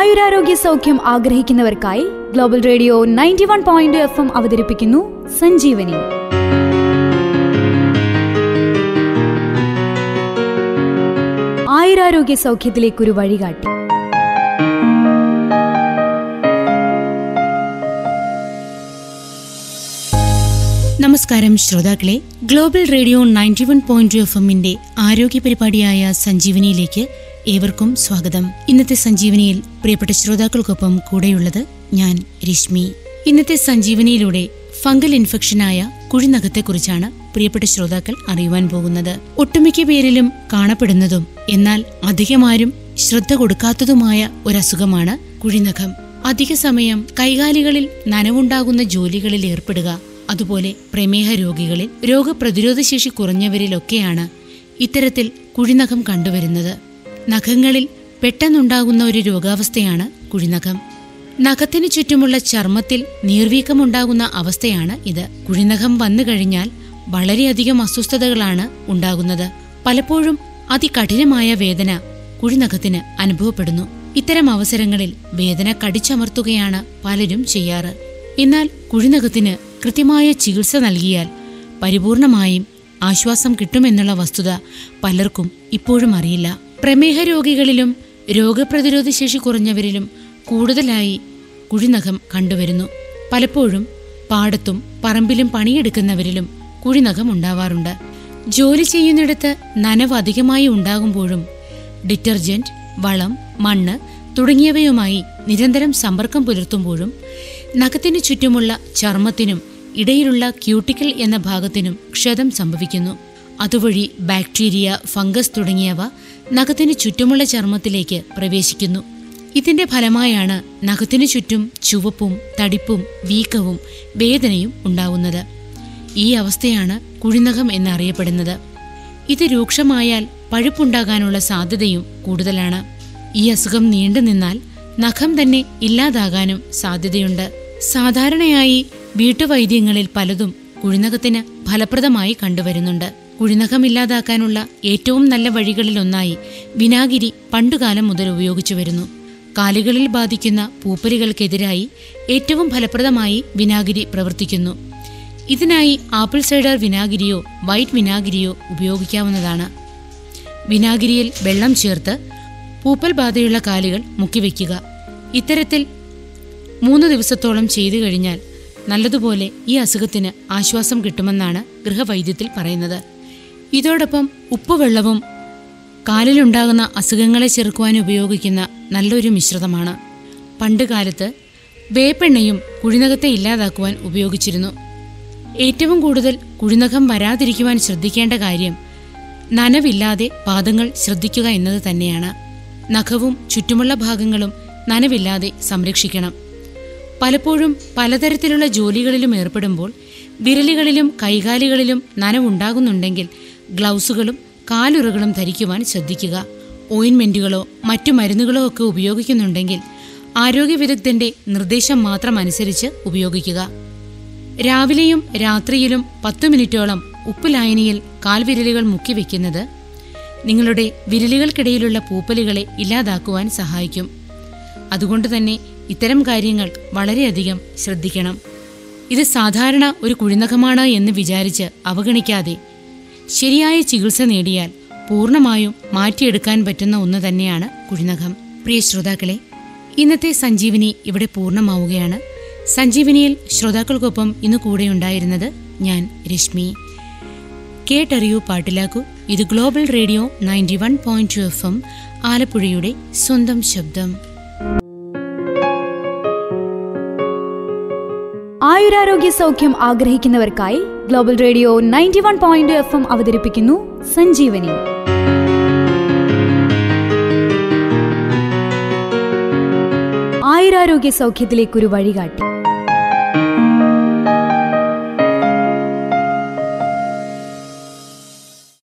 ആയുരാരോഗ്യ സൗഖ്യം ആഗ്രഹിക്കുന്നവർക്കായി global radio ninety one point FM M അവതരിപ്പിക്കുന്നു സഞ്ജീവനി. ആയുരാരോഗ്യ സൗഖ്യത്തിലേക്കൊരു വഴികാട്ടി. നമസ്കാരം ശ്രോതാക്കളെ. Global radio ninety one point F എമ്മിന്റെ ആരോഗ്യ പരിപാടിയായ സഞ്ജീവനിയിലേക്ക് ഏവർക്കും സ്വാഗതം. ഇന്നത്തെ സഞ്ജീവനിയിൽ പ്രിയപ്പെട്ട ശ്രോതാക്കൾക്കൊപ്പം കൂടെയുള്ളത് ഞാൻ രശ്മി. ഇന്നത്തെ സഞ്ജീവനിയിലൂടെ ഫംഗൽ ഇൻഫെക്ഷനായ കുഴിനഖത്തെക്കുറിച്ചാണ് പ്രിയപ്പെട്ട ശ്രോതാക്കൾ അറിയുവാൻ പോകുന്നത്. ഒട്ടുമിക്ക പേരിലും കാണപ്പെടുന്നതും എന്നാൽ അധികമാരും ശ്രദ്ധ കൊടുക്കാത്തതുമായ ഒരസുഖമാണ് കുഴിനഖം. അധിക സമയം കൈകാലികളിൽ നനവുണ്ടാകുന്ന ജോലികളിൽ ഏർപ്പെടുക അതുപോലെ പ്രമേഹ രോഗികളിൽ രോഗപ്രതിരോധ ശേഷി കുറഞ്ഞവരിലൊക്കെയാണ് ഇത്തരത്തിൽ കുഴിനഖം കണ്ടുവരുന്നത്. നഖങ്ങളിൽ പെട്ടെന്നുണ്ടാകുന്ന ഒരു രോഗാവസ്ഥയാണ് കുഴിനഖം. നഖത്തിനു ചുറ്റുമുള്ള ചർമ്മത്തിൽ നീർവീക്കമുണ്ടാകുന്ന അവസ്ഥയാണ് ഇത്. കുഴിനഖം വന്നു കഴിഞ്ഞാൽ വളരെയധികം അസ്വസ്ഥതകളാണ് ഉണ്ടാകുന്നത്. പലപ്പോഴും അതികഠിനമായ വേദന കുഴിനഖത്തിന് അനുഭവപ്പെടുന്നു. ഇത്തരം അവസരങ്ങളിൽ വേദന കടിച്ചമർത്തുകയാണ് പലരും ചെയ്യാറ്. എന്നാൽ കുഴിനഖത്തിന് കൃത്യമായ ചികിത്സ നൽകിയാൽ പരിപൂർണമായും ആശ്വാസം കിട്ടുമെന്നുള്ള വസ്തുത പലർക്കും ഇപ്പോഴും അറിയില്ല. പ്രമേഹ രോഗികളിലും രോഗപ്രതിരോധ ശേഷി കുറഞ്ഞവരിലും കൂടുതലായി കുഴിനഖം കണ്ടുവരുന്നു. പലപ്പോഴും പാടത്തും പറമ്പിലും പണിയെടുക്കുന്നവരിലും കുഴിനഖം ഉണ്ടാവാറുണ്ട്. ജോലി ചെയ്യുന്നിടത്ത് നനവ് അധികമായി ഉണ്ടാകുമ്പോഴും ഡിറ്റർജന്റ് വളം മണ്ണ് തുടങ്ങിയവയുമായി നിരന്തരം സമ്പർക്കം പുലർത്തുമ്പോഴും നഖത്തിനു ചുറ്റുമുള്ള ചർമ്മത്തിനും ഇടയിലുള്ള ക്യൂട്ടിക്കൽ എന്ന ഭാഗത്തിനും ക്ഷതം സംഭവിക്കുന്നു. അതുവഴി ബാക്ടീരിയ ഫംഗസ് തുടങ്ങിയവ നഖത്തിനു ചുറ്റുമുള്ള ചർമ്മത്തിലേക്ക് പ്രവേശിക്കുന്നു. ഇതിന്റെ ഫലമായാണ് നഖത്തിനു ചുറ്റും ചുവപ്പും തടിപ്പും വീക്കവും വേദനയും ഉണ്ടാവുന്നത്. ഈ അവസ്ഥയാണ് കുഴിനഖം എന്നറിയപ്പെടുന്നത്. ഇത് രൂക്ഷമായാൽ പഴുപ്പുണ്ടാകാനുള്ള സാധ്യതയും കൂടുതലാണ്. ഈ അസുഖം നീണ്ടു നിന്നാൽ നഖം തന്നെ ഇല്ലാതാകാനും സാധ്യതയുണ്ട്. സാധാരണയായി വീട്ടുവൈദ്യങ്ങളിൽ പലതും കുഴിനഖത്തിന് ഫലപ്രദമായി കണ്ടുവരുന്നുണ്ട്. കുഴിനഖം ഇല്ലാതാക്കാനുള്ള ഏറ്റവും നല്ല വഴികളിലൊന്നായി വിനാഗിരി പണ്ടുകാലം മുതൽ ഉപയോഗിച്ചു വരുന്നു. കാലുകളിൽ ബാധിക്കുന്ന പൂപ്പലുകൾക്കെതിരായി ഏറ്റവും ഫലപ്രദമായി വിനാഗിരി പ്രവർത്തിക്കുന്നു. ഇതിനായി ആപ്പിൾ സൈഡർ വിനാഗിരിയോ വൈറ്റ് വിനാഗിരിയോ ഉപയോഗിക്കാവുന്നതാണ്. വിനാഗിരിയിൽ വെള്ളം ചേർത്ത് പൂപ്പൽ ബാധയുള്ള കാലുകൾ മുക്കിവെക്കുക. ഇത്തരത്തിൽ മൂന്ന് ദിവസത്തോളം ചെയ്തു കഴിഞ്ഞാൽ നല്ലതുപോലെ ഈ അസുഖത്തിന് ആശ്വാസം കിട്ടുമെന്നാണ് ഗൃഹവൈദ്യത്തിൽ പറയുന്നത്. ഇതോടൊപ്പം ഉപ്പുവെള്ളവും കാലിലുണ്ടാകുന്ന അസുഖങ്ങളെ ചെറുക്കുവാൻ ഉപയോഗിക്കുന്ന നല്ലൊരു മിശ്രിതമാണ്. പണ്ടുകാലത്ത് വേപ്പെണ്ണയും കുഴിനകത്തെ ഇല്ലാതാക്കുവാൻ ഉപയോഗിച്ചിരുന്നു. ഏറ്റവും കൂടുതൽ കുഴിനഖം വരാതിരിക്കുവാൻ ശ്രദ്ധിക്കേണ്ട കാര്യം നനവില്ലാതെ പാദങ്ങൾ ശ്രദ്ധിക്കുക എന്നത് തന്നെയാണ്. നഖവും ചുറ്റുമുള്ള ഭാഗങ്ങളും നനവില്ലാതെ സംരക്ഷിക്കണം. പലപ്പോഴും പലതരത്തിലുള്ള ജോലികളിലും ഏർപ്പെടുമ്പോൾ വിരലുകളിലും കൈകാലുകളിലും നനവുണ്ടാകുന്നുണ്ടെങ്കിൽ ഗ്ലൗസുകളും കാലുറകളും ധരിക്കുവാൻ ശ്രദ്ധിക്കുക. ഓയിൻമെന്റുകളോ മറ്റു മരുന്നുകളോ ഒക്കെ ഉപയോഗിക്കുന്നുണ്ടെങ്കിൽ ആരോഗ്യ വിദഗ്ധന്റെ നിർദ്ദേശം മാത്രം അനുസരിച്ച് ഉപയോഗിക്കുക. രാവിലെയും രാത്രിയിലും പത്തു മിനിറ്റോളം ഉപ്പ് ലായനിയിൽ കാൽവിരലുകൾ മുക്കിവെക്കുന്നത് നിങ്ങളുടെ വിരലുകൾക്കിടയിലുള്ള പൂപ്പലുകളെ ഇല്ലാതാക്കുവാൻ സഹായിക്കും. അതുകൊണ്ട് തന്നെ ഇത്തരം കാര്യങ്ങൾ വളരെയധികം ശ്രദ്ധിക്കണം. ഇത് സാധാരണ ഒരു കുഴിനഖമാണ് എന്ന് വിചാരിച്ച് അവഗണിക്കാതെ ശരിയായ ചികിത്സ നേടിയാൽ പൂർണമായും മാറ്റിയെടുക്കാൻ പറ്റുന്ന ഒന്ന് തന്നെയാണ് കുഴിനഖം പ്രിയ ശ്രോതാക്കളെ ഇന്നത്തെ സഞ്ജീവിനി ഇവിടെ പൂർണമാവുകയാണ്. സഞ്ജീവിനിയിൽ ശ്രോതാക്കൾക്കൊപ്പം ഇന്ന് കൂടെയുണ്ടായിരുന്നത് ഞാൻ രശ്മി. കേട്ടറിയൂ പാട്ടിലാക്കൂ. ഇത് global radio ninety one point two FM M ആലപ്പുഴയുടെ സ്വന്തം ശബ്ദം. ആയുരാരോഗ്യ സൗഖ്യം ആഗ്രഹിക്കുന്നവർക്കായി global radio ninety one point FM M അവതരിപ്പിക്കുന്നു സഞ്ജീവനി. ആയുരാരോഗ്യ സൗഖ്യത്തിലേക്കൊരു വഴികാട്ടി.